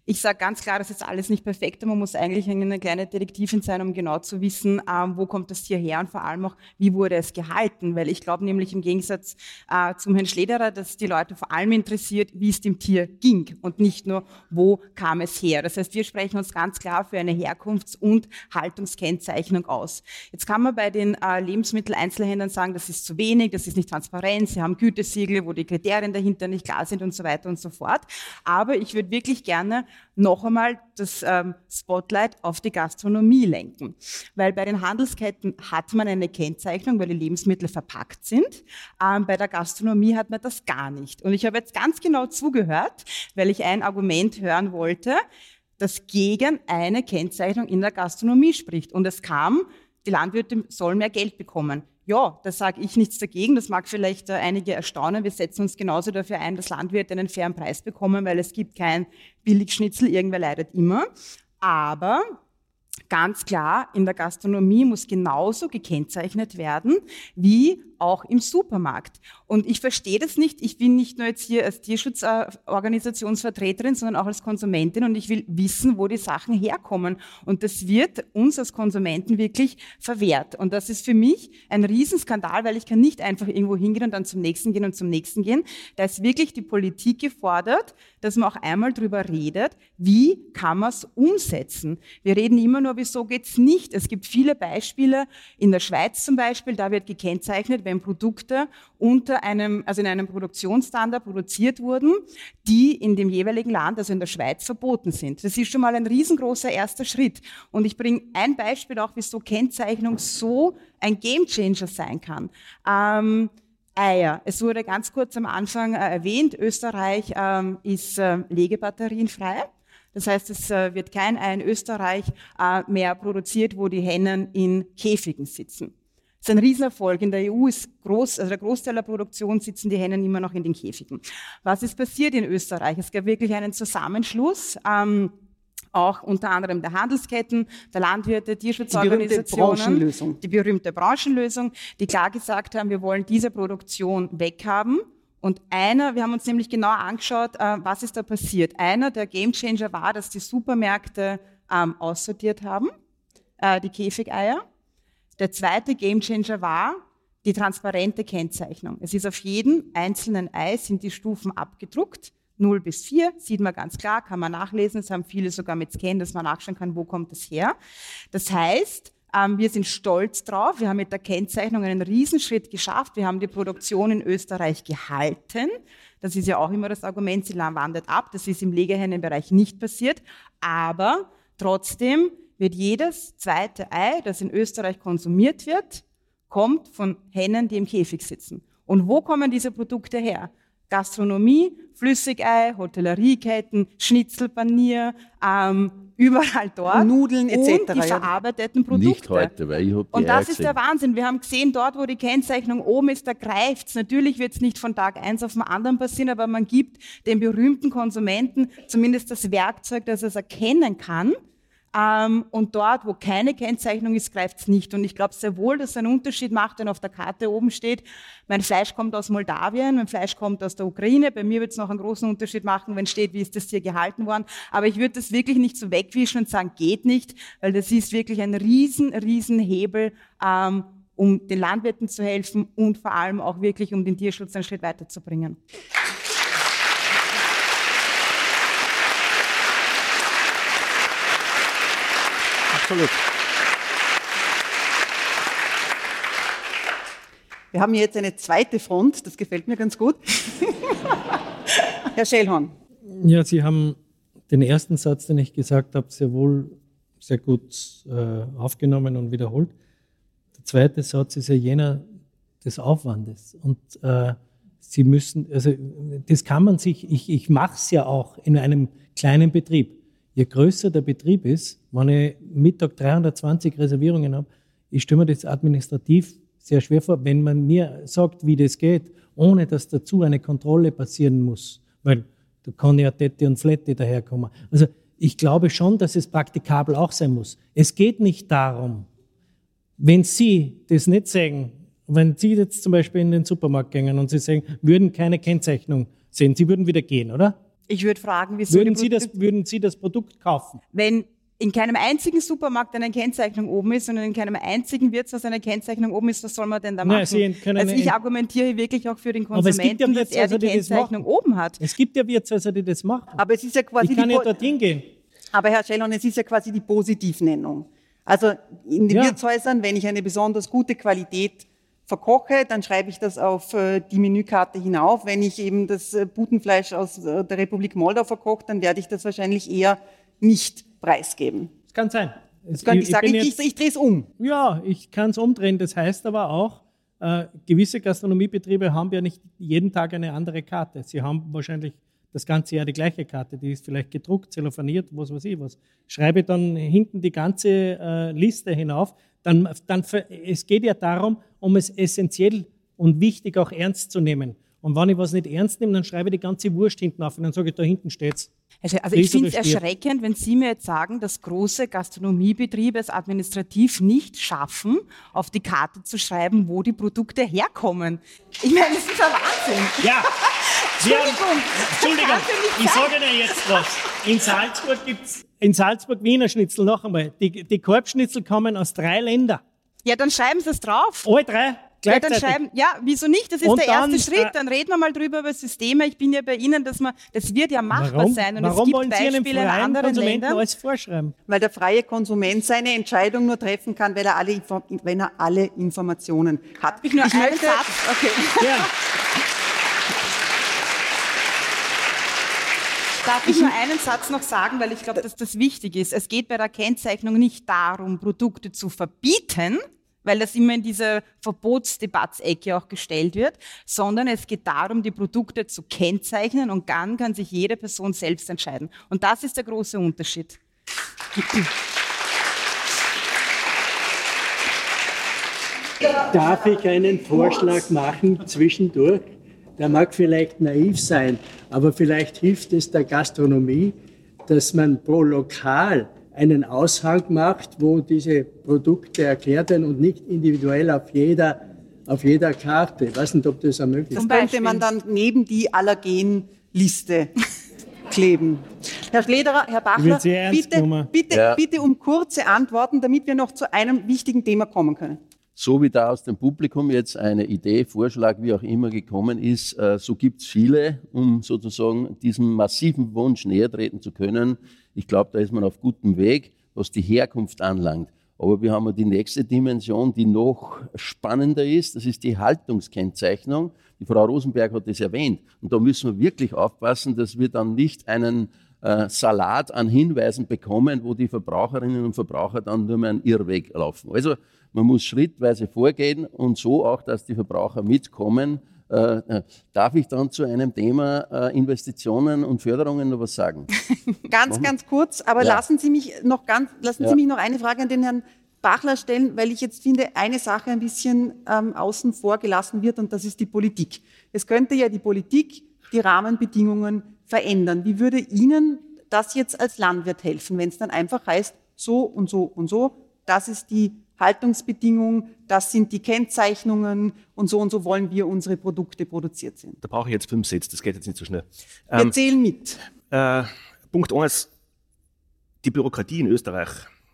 Ich sage ganz klar, das ist alles nicht perfekt. Man muss eigentlich eine kleine Detektivin sein, um genau zu wissen, ähm, wo kommt das Tier her und vor allem auch, wie wurde es gehalten. Weil ich glaube nämlich im Gegensatz äh, zum Herrn Schlederer, dass die Leute vor allem interessiert, wie es dem Tier ging und nicht nur, wo kam es her. Das heißt, wir sprechen uns ganz klar für eine Herkunfts- und Haltungskennzeichnung aus. Jetzt kann man bei den äh, Lebensmitteleinzelhändlern sagen, das ist zu wenig, das ist nicht transparent, sie haben Gütesiegel, wo die Kriterien dahinter nicht klar sind und so weiter und so fort. Aber ich würde wirklich gerne noch einmal das ähm, Spotlight auf die Gastronomie lenken. Weil bei den Handelsketten hat man eine Kennzeichnung, weil die Lebensmittel verpackt sind. Ähm, bei der Gastronomie hat man das gar nicht. Und ich habe jetzt ganz genau zugehört, weil ich ein Argument hören wollte, das gegen eine Kennzeichnung in der Gastronomie spricht. Und es kam, die Landwirte sollen mehr Geld bekommen. Ja, da sage ich nichts dagegen. Das mag vielleicht äh, einige erstaunen. Wir setzen uns genauso dafür ein, dass Landwirte einen fairen Preis bekommen, weil es gibt kein Billigschnitzel, irgendwer leidet immer. Aber ganz klar, in der Gastronomie muss genauso gekennzeichnet werden wie auch im Supermarkt. Und ich verstehe das nicht. Ich bin nicht nur jetzt hier als Tierschutzorganisationsvertreterin, sondern auch als Konsumentin und ich will wissen, wo die Sachen herkommen. Und das wird uns als Konsumenten wirklich verwehrt. Und das ist für mich ein Riesenskandal, weil ich kann nicht einfach irgendwo hingehen und dann zum nächsten gehen und zum nächsten gehen. Da ist wirklich die Politik gefordert, dass man auch einmal drüber redet, wie kann man es umsetzen. Wir reden immer nur, wieso geht's nicht. Es gibt viele Beispiele. In der Schweiz zum Beispiel, da wird gekennzeichnet, wenn Produkte unter einem, also in einem Produktionsstandard produziert wurden, die in dem jeweiligen Land, also in der Schweiz, verboten sind. Das ist schon mal ein riesengroßer erster Schritt. Und ich bringe ein Beispiel auch, wieso Kennzeichnung so ein Gamechanger sein kann. Ähm, Eier. Es wurde ganz kurz am Anfang äh, erwähnt, Österreich ähm, ist äh, legebatterienfrei. Das heißt, es äh, wird kein Ei in Österreich äh, mehr produziert, wo die Hennen in Käfigen sitzen. Das ist ein Riesenerfolg. In der EU ist groß, also der Großteil der Produktion sitzen die Hennen immer noch in den Käfigen. Was ist passiert in Österreich? Es gab wirklich einen Zusammenschluss. Ähm, auch unter anderem der Handelsketten, der Landwirte, Tierschutzorganisationen. Die berühmte Branchenlösung. Die berühmte Branchenlösung, die klar gesagt haben, wir wollen diese Produktion weghaben. Und einer, wir haben uns nämlich genau angeschaut, äh, was ist da passiert. Einer der Gamechanger war, dass die Supermärkte ähm, aussortiert haben, äh, die Käfigeier. Der zweite Gamechanger war die transparente Kennzeichnung. Es ist auf jedem einzelnen Ei sind die Stufen abgedruckt. 0 bis 4 sieht man ganz klar, kann man nachlesen. Es haben viele sogar mit Scan, dass man nachschauen kann, wo kommt das her. Das heißt, ähm, wir sind stolz drauf. Wir haben mit der Kennzeichnung einen Riesenschritt geschafft. Wir haben die Produktion in Österreich gehalten. Das ist ja auch immer das Argument, sie wandert ab. Das ist im Legehennenbereich nicht passiert. Aber trotzdem wird jedes zweite Ei, das in Österreich konsumiert wird, kommt von Hennen, die im Käfig sitzen. Und wo kommen diese Produkte her? Gastronomie, Flüssigei, Hotellerieketten, Schnitzelpanier, ähm, überall dort. Nudeln etc. Und die verarbeiteten Produkte. Nicht heute, weil ich habe Und das ist der Wahnsinn. Wir haben gesehen, dort, wo die Kennzeichnung oben ist, da greift's. Natürlich wird es nicht von Tag eins auf den anderen passieren, aber man gibt dem berühmten Konsumenten zumindest das Werkzeug, dass er es erkennen kann ähm, und dort, wo keine Kennzeichnung ist, greift es nicht. Und ich glaube sehr wohl, dass es einen Unterschied macht, wenn auf der Karte oben steht, mein Fleisch kommt aus Moldawien, mein Fleisch kommt aus der Ukraine. Bei mir wird es noch einen großen Unterschied machen, wenn steht, wie ist das Tier gehalten worden. Aber ich würde das wirklich nicht so wegwischen und sagen, geht nicht, weil das ist wirklich ein riesen, riesen Hebel, ähm, um den Landwirten zu helfen und vor allem auch wirklich, um den Tierschutz einen Schritt weiterzubringen. Absolut. Wir haben jetzt eine zweite Front, das gefällt mir ganz gut. Herr Schellhorn. Ja, Sie haben den ersten Satz, den ich gesagt habe, sehr wohl sehr gut äh, aufgenommen und wiederholt. Der zweite Satz ist ja jener des Aufwandes. Und äh, Sie müssen, also das kann man sich, ich, ich mache es ja auch in einem kleinen Betrieb. Je größer der Betrieb ist, wenn ich Mittag 320 Reservierungen habe, ich stelle mir das administrativ sehr schwer vor, wenn man mir sagt, wie das geht, ohne dass dazu eine Kontrolle passieren muss. Weil da kann ja Tette und Flette daherkommen. Also ich glaube schon, dass es praktikabel auch sein muss. Es geht nicht darum, wenn Sie das nicht sagen, wenn Sie jetzt zum Beispiel in den Supermarkt gehen und Sie sagen, würden keine Kennzeichnung sehen, Sie würden wieder gehen, oder? Ich würde fragen, wieso. Würden Sie, das, würden Sie das Produkt kaufen? Wenn in keinem einzigen Supermarkt eine Kennzeichnung oben ist und in keinem einzigen Wirtshaus eine Kennzeichnung oben ist, was soll man denn da machen? Nein, Sie können also ich argumentiere wirklich auch für den Konsumenten, ja dass er die Kennzeichnung oben hat. Es gibt ja Wirtshäuser, die das machen. Aber es ist ja quasi ich kann ja dorthin gehen. Aber Herr Schellon, es ist ja quasi die Positivnennung. Also in den ja. Wirtshäusern, wenn ich eine besonders gute Qualität verkoche, dann schreibe ich das auf äh, die Menükarte hinauf. Wenn ich eben das äh, Putenfleisch aus äh, der Republik Moldau verkoche, dann werde ich das wahrscheinlich eher nicht preisgeben. Das kann sein. Das könnte ich, ich sagen, ich, ich, ich drehe es um. Ja, ich kann es umdrehen. Das heißt aber auch, äh, gewisse Gastronomiebetriebe haben ja nicht jeden Tag eine andere Karte. Sie haben wahrscheinlich das ganze Jahr die gleiche Karte. Die ist vielleicht gedruckt, zellophaniert, was weiß ich was. Schreibe dann hinten die ganze äh, Liste hinauf. Dann, dann, es geht ja darum, um es essentiell und wichtig auch ernst zu nehmen. Und wenn ich was nicht ernst nehme, dann schreibe ich die ganze Wurst hinten auf und dann sage ich, da hinten steht's. Also, also ich finde es erschreckend, wenn Sie mir jetzt sagen, dass große Gastronomiebetriebe es administrativ nicht schaffen, auf die Karte zu schreiben, wo die Produkte herkommen. Ich meine, das ist ein Wahnsinn. Ja. Entschuldigung, Entschuldigung ich sage Ihnen jetzt was. In Salzburg gibt es in Salzburg Wiener Schnitzel noch einmal. Die, die Korbschnitzel kommen aus drei Ländern. Ja, dann schreiben Sie es drauf. Alle drei. Ja, dann schreiben, ja, wieso nicht? Das ist und der erste dann, Schritt. Dann reden wir mal drüber über Systeme. Ich bin ja bei Ihnen, dass man, das wird ja machbar warum, sein. Und warum es gibt Beispiele in anderen Konsumenten Ländern. Alles vorschreiben? Weil der freie Konsument seine Entscheidung nur treffen kann, weil er alle, wenn er alle Informationen hat. Ich nur ich einen möchte, Satz. Okay. Ja. Darf ich nur einen Satz noch sagen, weil ich glaube, dass das wichtig ist. Es geht bei der Kennzeichnung nicht darum, Produkte zu verbieten, weil das immer in diese Verbotsdebattsecke auch gestellt wird, sondern es geht darum, die Produkte zu kennzeichnen und dann kann sich jede Person selbst entscheiden. Und das ist der große Unterschied. Darf ich einen Vorschlag machen zwischendurch? Der mag vielleicht naiv sein, aber vielleicht hilft es der Gastronomie, dass man pro Lokal einen Aushang macht, wo diese Produkte erklärt werden und nicht individuell auf jeder, auf jeder Karte. Ich weiß nicht, ob das ermöglicht ist. Das könnte man dann neben die Allergenliste kleben. Herr Schlederer, Herr Bachler, bitte, bitte, ja. bitte um kurze Antworten, damit wir noch zu einem wichtigen Thema kommen können so wie da aus dem Publikum jetzt eine Idee, Vorschlag, wie auch immer gekommen ist, äh, so gibt es viele, um sozusagen diesem massiven Wunsch näher treten zu können. Ich glaube, da ist man auf gutem Weg, was die Herkunft anlangt. Aber wir haben die nächste Dimension, die noch spannender ist. Das ist die Haltungskennzeichnung. Die Frau Rosenberg hat das erwähnt. Und da müssen wir wirklich aufpassen, dass wir dann nicht einen äh, Salat an Hinweisen bekommen, wo die Verbraucherinnen und Verbraucher dann nur mehr einen Irrweg laufen. Also man muss schrittweise vorgehen und so auch, dass die Verbraucher mitkommen. Äh, äh, darf ich dann zu einem Thema äh, Investitionen und Förderungen noch was sagen? ganz, Machen? ganz kurz, aber ja. lassen Sie mich noch ganz, lassen ja. Sie mich noch eine Frage an den Herrn Bachler stellen, weil ich jetzt finde, eine Sache ein bisschen ähm, außen vor gelassen wird und das ist die Politik. Es könnte ja die Politik die Rahmenbedingungen verändern. Wie würde Ihnen das jetzt als Landwirt helfen, wenn es dann einfach heißt, so und so und so, das ist die Haltungsbedingungen, das sind die Kennzeichnungen und so und so wollen wir unsere Produkte produziert sind. Da brauche ich jetzt fünf Sätze, das geht jetzt nicht so schnell. Wir ähm, zählen mit. Äh, Punkt eins, die Bürokratie in Österreich.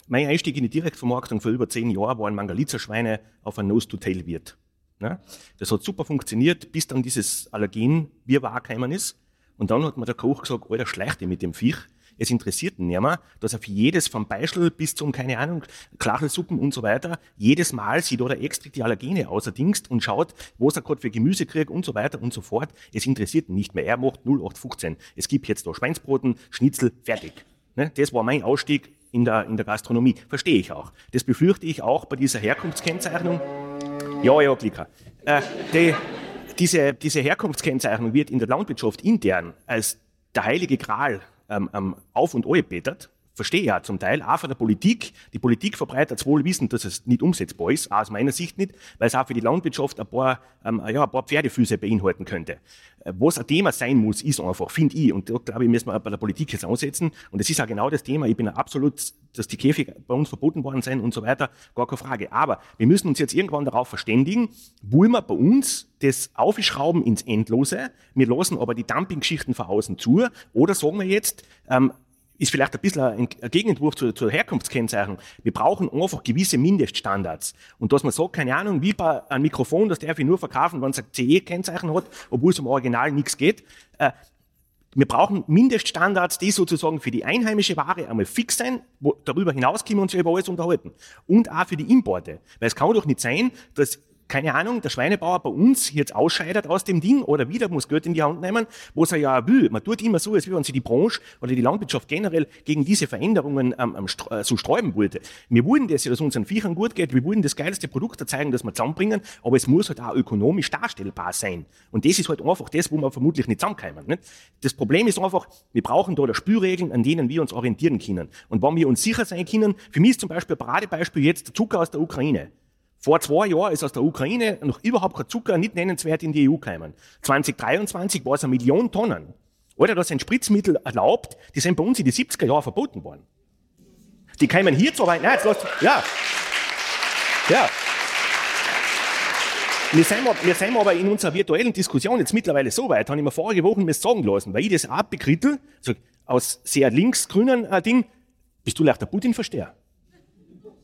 Mein Einstieg in die Direktvermarktung vor über zehn Jahren waren Mangalitzer-Schweine auf ein Nose-to-Tail-Wirt. Ne? Das hat super funktioniert, bis dann dieses Allergen wir gekommen ist. Und dann hat mir der Koch gesagt, Alter, schleichte mit dem Viech es interessiert ihn nicht mehr, dass er für jedes vom Beischel bis zum, keine Ahnung, Klachelsuppen und so weiter, jedes Mal sieht oder extra die Allergene außerdingst und schaut, was er gerade für Gemüse kriegt und so weiter und so fort. Es interessiert ihn nicht mehr. Er macht 0815. Es gibt jetzt da Schweinsbroten, Schnitzel, fertig. Ne? Das war mein Ausstieg in der, in der Gastronomie. Verstehe ich auch. Das befürchte ich auch bei dieser Herkunftskennzeichnung. Ja, ja, Klicker. Äh, die, diese, diese Herkunftskennzeichnung wird in der Landwirtschaft intern als der heilige Gral ähm, ähm, auf und angebetert. Verstehe ja zum Teil, auch von der Politik. Die Politik verbreitet wohl Wissen, dass es nicht umsetzbar ist, auch aus meiner Sicht nicht, weil es auch für die Landwirtschaft ein paar, ähm, ja, ein paar Pferdefüße beinhalten könnte. Äh, was ein Thema sein muss, ist einfach, finde ich, und da glaube ich, müssen wir bei der Politik jetzt ansetzen, und das ist auch genau das Thema, ich bin absolut, dass die Käfige bei uns verboten worden sind und so weiter, gar keine Frage. Aber wir müssen uns jetzt irgendwann darauf verständigen, wollen wir bei uns das Aufschrauben ins Endlose, wir lassen aber die Dumping-Geschichten von außen zu, oder sagen wir jetzt, ähm, ist vielleicht ein bisschen ein Gegenentwurf zur, zur Herkunftskennzeichnung. Wir brauchen einfach gewisse Mindeststandards. Und dass man sagt, keine Ahnung, wie bei einem Mikrofon, das darf ich nur verkaufen, wenn es ein CE-Kennzeichen hat, obwohl es im Original nichts geht. Äh, wir brauchen Mindeststandards, die sozusagen für die einheimische Ware einmal fix sein, wo darüber hinaus können wir uns über alles unterhalten. Und auch für die Importe. Weil es kann doch nicht sein, dass keine Ahnung, der Schweinebauer bei uns jetzt ausscheidet aus dem Ding oder wieder muss Geld in die Hand nehmen, was er ja will. Man tut immer so, als wenn sie die Branche oder die Landwirtschaft generell gegen diese Veränderungen ähm, äh, so sträuben wollte. Wir wollen dass unseren Viechern gut geht, wir wollen das geilste Produkt zeigen, das wir zusammenbringen, aber es muss halt auch ökonomisch darstellbar sein. Und das ist halt einfach das, wo wir vermutlich nicht zusammenkommen. Nicht? Das Problem ist einfach, wir brauchen da Spürregeln, an denen wir uns orientieren können. Und wenn wir uns sicher sein können, für mich ist zum Beispiel ein Paradebeispiel jetzt der Zucker aus der Ukraine. Vor zwei Jahren ist aus der Ukraine noch überhaupt kein Zucker nicht nennenswert in die EU gekommen. 2023 war es eine Million Tonnen. Oder da sind Spritzmittel erlaubt, die sind bei uns in die 70er Jahre verboten worden. Die kämen hier zu weit. Nein, jetzt lasst, ja. Ja. Wir sind, wir sind aber in unserer virtuellen Diskussion jetzt mittlerweile so weit, habe ich mir vorige Woche mir sagen lassen, weil ich das auch bekrittel, so aus sehr linksgrünen äh, Ding, bist du leicht der Putin-Versteher?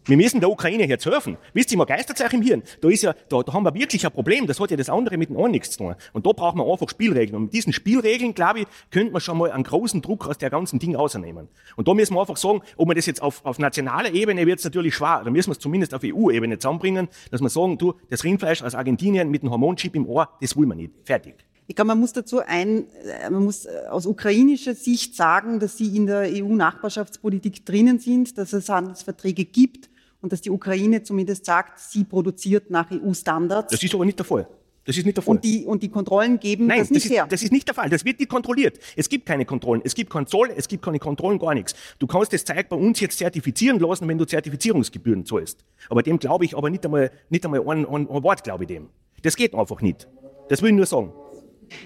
Wir müssen der Ukraine jetzt helfen. Wisst ihr, man geistert sich im Hirn. Da ist ja, da, da haben wir wirklich ein Problem. Das hat ja das andere mit dem einen nichts zu tun. Und da braucht man einfach Spielregeln. Und mit diesen Spielregeln, glaube ich, könnte man schon mal einen großen Druck aus der ganzen Ding rausnehmen. Und da müssen wir einfach sagen, ob man das jetzt auf, auf nationaler Ebene wird es natürlich schwer. Da müssen wir es zumindest auf EU-Ebene zusammenbringen, dass wir sagen, du, das Rindfleisch aus Argentinien mit einem Hormonchip im Ohr, das will man nicht. Fertig. Ich glaube, man muss dazu ein, äh, man muss äh, aus ukrainischer Sicht sagen, dass sie in der EU-Nachbarschaftspolitik drinnen sind, dass es Handelsverträge gibt und dass die Ukraine zumindest sagt, sie produziert nach EU-Standards. Das ist aber nicht der Fall. Das ist nicht der Fall. Und die, und die Kontrollen geben Nein, das nicht das her. ist, das ist nicht der Fall. Das wird nicht kontrolliert. Es gibt keine Kontrollen. Es gibt keinen Zoll, es gibt keine Kontrollen, gar nichts. Du kannst das Zeug bei uns jetzt zertifizieren lassen, wenn du Zertifizierungsgebühren zahlst. Aber dem glaube ich aber nicht einmal, nicht einmal ein, ein, ein Wort, glaube ich dem. Das geht einfach nicht. Das will ich nur sagen.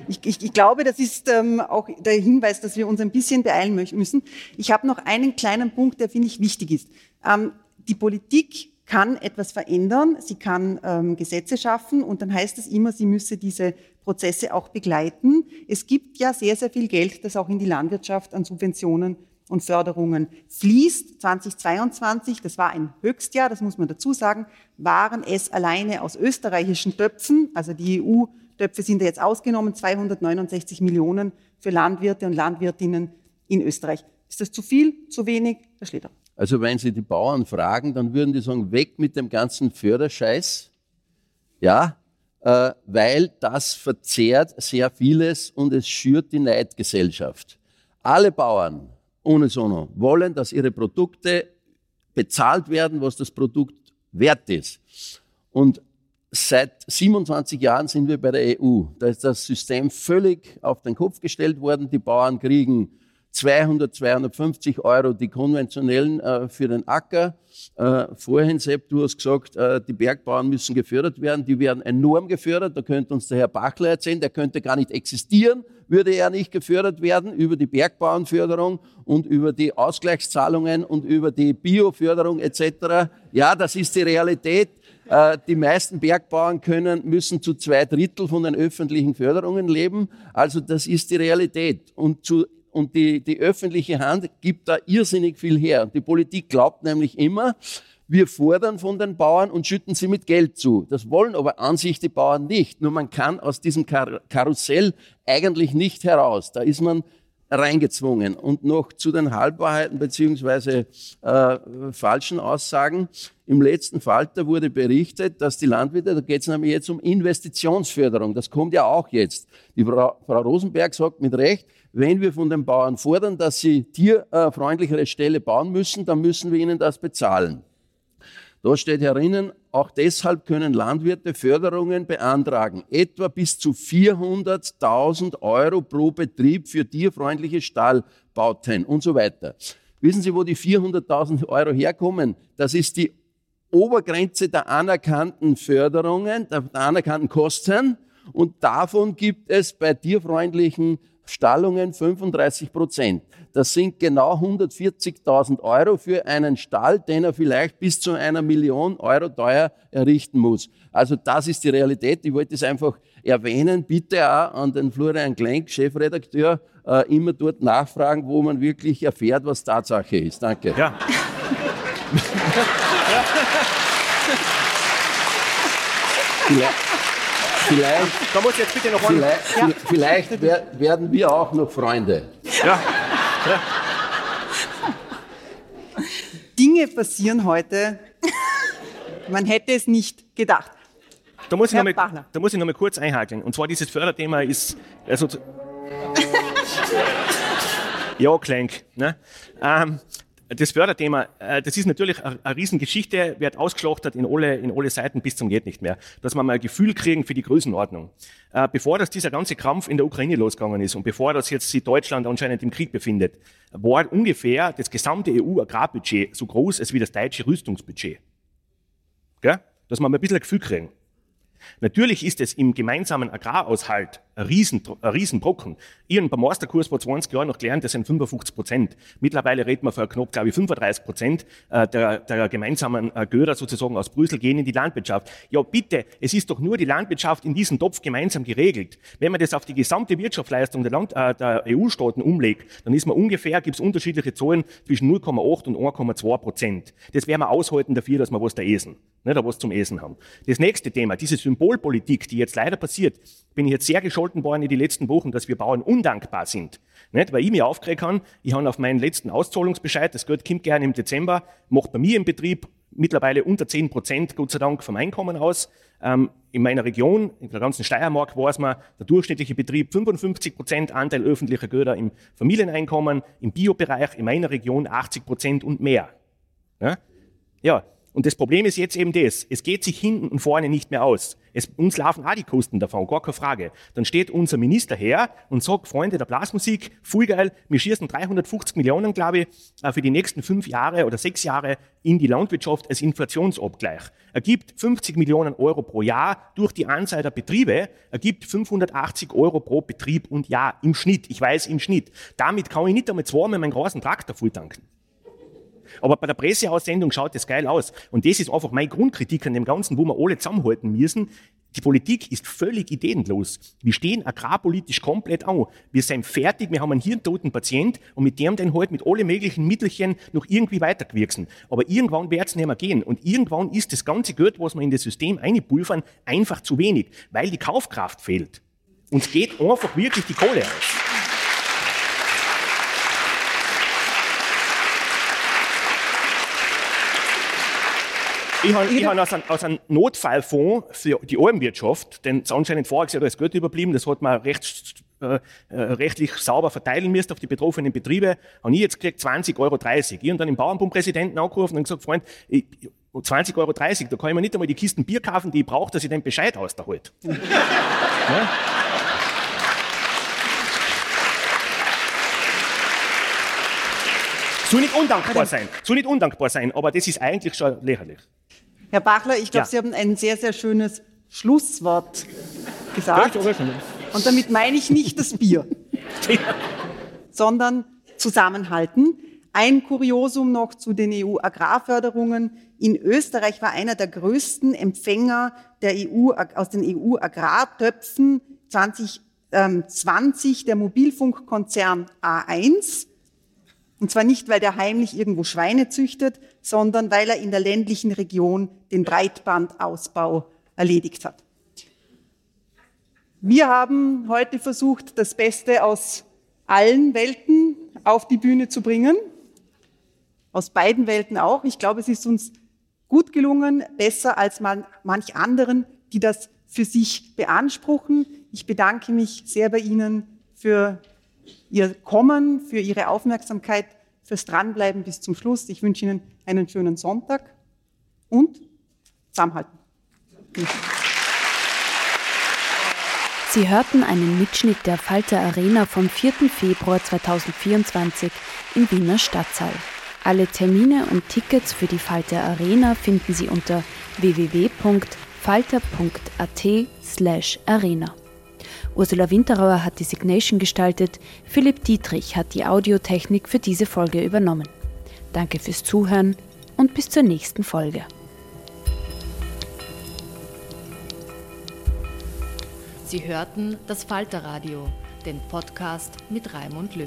Ich, ich, ich glaube, das ist ähm, auch der Hinweis, dass wir uns ein bisschen beeilen müssen. Ich habe noch einen kleinen Punkt, der finde ich wichtig ist. Ähm, die Politik kann etwas verändern, sie kann ähm, Gesetze schaffen und dann heißt es immer, sie müsse diese Prozesse auch begleiten. Es gibt ja sehr, sehr viel Geld, das auch in die Landwirtschaft an Subventionen und Förderungen fließt. 2022, das war ein Höchstjahr, das muss man dazu sagen, waren es alleine aus österreichischen Töpfen, also die EU-Töpfe sind ja jetzt ausgenommen, 269 Millionen für Landwirte und Landwirtinnen in Österreich. Ist das zu viel, zu wenig? Herr Schleder. Also wenn Sie die Bauern fragen, dann würden die sagen, weg mit dem ganzen Förderscheiß. Ja, äh, weil das verzehrt sehr vieles und es schürt die Neidgesellschaft. Alle Bauern, ohne Sono, wollen, dass ihre Produkte bezahlt werden, was das Produkt wert ist. Und seit 27 Jahren sind wir bei der EU. Da ist das System völlig auf den Kopf gestellt worden. Die Bauern kriegen 200, 250 Euro die konventionellen äh, für den Acker. Äh, vorhin, Sepp, du hast gesagt, äh, die Bergbauern müssen gefördert werden. Die werden enorm gefördert. Da könnte uns der Herr Bachler erzählen, der könnte gar nicht existieren, würde er nicht gefördert werden über die Bergbauernförderung und über die Ausgleichszahlungen und über die Bioförderung etc. Ja, das ist die Realität. Äh, die meisten Bergbauern können, müssen zu zwei Drittel von den öffentlichen Förderungen leben. Also das ist die Realität. Und zu und die, die öffentliche Hand gibt da irrsinnig viel her. Die Politik glaubt nämlich immer, wir fordern von den Bauern und schütten sie mit Geld zu. Das wollen aber an sich die Bauern nicht. Nur man kann aus diesem Kar Karussell eigentlich nicht heraus. Da ist man reingezwungen. Und noch zu den Halbwahrheiten beziehungsweise äh, falschen Aussagen. Im letzten Falter wurde berichtet, dass die Landwirte, da geht es nämlich jetzt um Investitionsförderung, das kommt ja auch jetzt. Die Frau, Frau Rosenberg sagt mit Recht, wenn wir von den Bauern fordern, dass sie tierfreundlichere Ställe bauen müssen, dann müssen wir ihnen das bezahlen. Da steht herinnen, auch deshalb können Landwirte Förderungen beantragen, etwa bis zu 400.000 Euro pro Betrieb für tierfreundliche Stallbauten und so weiter. Wissen Sie, wo die 400.000 Euro herkommen? Das ist die Obergrenze der anerkannten Förderungen, der anerkannten Kosten. Und davon gibt es bei tierfreundlichen Stallungen 35 Prozent. Das sind genau 140.000 Euro für einen Stall, den er vielleicht bis zu einer Million Euro teuer errichten muss. Also das ist die Realität. Ich wollte es einfach erwähnen. Bitte auch an den Florian Klenk, Chefredakteur, äh, immer dort nachfragen, wo man wirklich erfährt, was Tatsache ist. Danke. Ja. Vielleicht, vielleicht, Da muss ich jetzt bitte noch vielleicht, Ja. vielleicht wer- werden wir auch noch Freunde. Ja. Dinge passieren heute, man hätte es nicht gedacht. Da muss, ich Herr noch mal, Bachler. da muss ich noch mal kurz einhaken. Und zwar dieses Förderthema ist, also, ja, Klenk, ne? Ähm, das Förderthema, äh, das ist natürlich eine, Riesengeschichte, wird ausgeschlachtet in alle, in alle Seiten bis zum geht nicht mehr. Dass wir mal ein Gefühl kriegen für die Größenordnung. Äh, bevor das dieser ganze Krampf in der Ukraine losgegangen ist und bevor das jetzt sich Deutschland anscheinend im Krieg befindet, war ungefähr das gesamte EU-Agrarbudget so groß als wie das deutsche Rüstungsbudget. Gell? Dass wir mal ein bisschen ein Gefühl kriegen. Natürlich ist es im gemeinsamen Agraraushalt ein, Riesen, Riesenbrocken. Ich habe beim Masterkurs vor 20 Jahren noch gelernt, das sind 55 Prozent. Mittlerweile reden wir von knapp, glaube ich, 35 Prozent äh, der, der gemeinsamen äh, Göder sozusagen aus Brüssel gehen in die Landwirtschaft. Ja, bitte, es ist doch nur die Landwirtschaft in diesem Topf gemeinsam geregelt. Wenn man das auf die gesamte Wirtschaftsleistung der, Land, äh, der EU-Staaten umlegt, dann ist man ungefähr, gibt es unterschiedliche Zahlen zwischen 0,8 und 1,2 Prozent. Das werden wir aushalten dafür, dass wir was da essen, nicht, da was zum Essen haben. Das nächste Thema, diese Symbolpolitik, die jetzt leider passiert, bin ich jetzt sehr gescholten worden in die letzten Wochen, dass wir Bauern undankbar sind. Nicht? Weil ich mir aufgeregt habe, ich habe auf meinen letzten Auszahlungsbescheid, das Geld kommt gerne im Dezember, macht bei mir im Betrieb mittlerweile unter 10 Prozent, Gott sei Dank, vom Einkommen aus. Ähm, in meiner Region, in der ganzen Steiermark, weiß man, der durchschnittliche Betrieb 55 Prozent Anteil öffentlicher Güter im Familieneinkommen, im Biobereich, in meiner Region 80 Prozent und mehr. Ja? ja, und das Problem ist jetzt eben das, es geht sich hinten und vorne nicht mehr aus. Es, uns laufen auch die Kosten davon, gar keine Frage. Dann steht unser Minister her und sagt, Freunde der Blasmusik, voll geil, wir schießen 350 Millionen, glaube ich, äh, für die nächsten fünf Jahre oder sechs Jahre in die Landwirtschaft als Inflationsabgleich. Er gibt 50 Millionen Euro pro Jahr durch die Anzahl der Betriebe, er gibt 580 Euro pro Betrieb und Jahr im Schnitt. Ich weiß, im Schnitt. Damit kann ich nicht einmal zweimal meinen großen Traktor voll tanken. Aber bei der Presseaussendung schaut das geil aus. Und das ist einfach meine Grundkritik an dem Ganzen, wo wir alle zusammenhalten müssen. Die Politik ist völlig ideenlos. Wir stehen agrarpolitisch komplett an. Wir sind fertig, wir haben einen hirntoten Patient und mit dem dann halt mit alle möglichen Mittelchen noch irgendwie weitergewirksen. Aber irgendwann wird es nicht mehr gehen. Und irgendwann ist das ganze Geld, was wir in das System einpulvern, einfach zu wenig, weil die Kaufkraft fehlt. Uns geht einfach wirklich die Kohle aus. Ich habe ich hab aus, einem, aus einem Notfallfonds für die Almwirtschaft, denn anscheinend voriges Jahr ist Geld überblieben, das hat man recht, äh, äh, rechtlich sauber verteilen müssen auf die betroffenen Betriebe, habe ich jetzt gekriegt 20,30 Euro. Ich habe dann den Bauernbundpräsidenten angerufen und gesagt, Freund, ich, 20,30 Euro, da kann ich mir nicht einmal die Kisten Bier kaufen, die ich brauche, dass ich den Bescheid aus da halt. ja? Soll nicht undankbar sein. Soll nicht undankbar sein, aber das ist eigentlich schon lächerlich. Herr Bachler, ich glaube, ja. Sie haben ein sehr, sehr schönes Schlusswort gesagt. Und damit meine ich nicht das Bier, sondern zusammenhalten. Ein Kuriosum noch zu den EU-Agrarförderungen. In Österreich war einer der größten Empfänger der EU, aus den EU-Agrartöpfen 2020 der Mobilfunkkonzern A1. Und zwar nicht, weil der heimlich irgendwo Schweine züchtet, sondern weil er in der ländlichen Region den Breitbandausbau erledigt hat. Wir haben heute versucht, das Beste aus allen Welten auf die Bühne zu bringen. Aus beiden Welten auch. Ich glaube, es ist uns gut gelungen, besser als manch anderen, die das für sich beanspruchen. Ich bedanke mich sehr bei Ihnen für Ihr Kommen, für Ihre Aufmerksamkeit, fürs Dranbleiben bis zum Schluss. Ich wünsche Ihnen einen schönen Sonntag und zusammenhalten. Sie hörten einen Mitschnitt der Falter Arena vom 4. Februar 2024 im Wiener Stadtsaal. Alle Termine und Tickets für die Falter Arena finden Sie unter www.falter.at/arena. Ursula Winterauer hat die Signation gestaltet, Philipp Dietrich hat die Audiotechnik für diese Folge übernommen. Danke fürs Zuhören und bis zur nächsten Folge. Sie hörten das Falterradio, den Podcast mit Raimund Löw.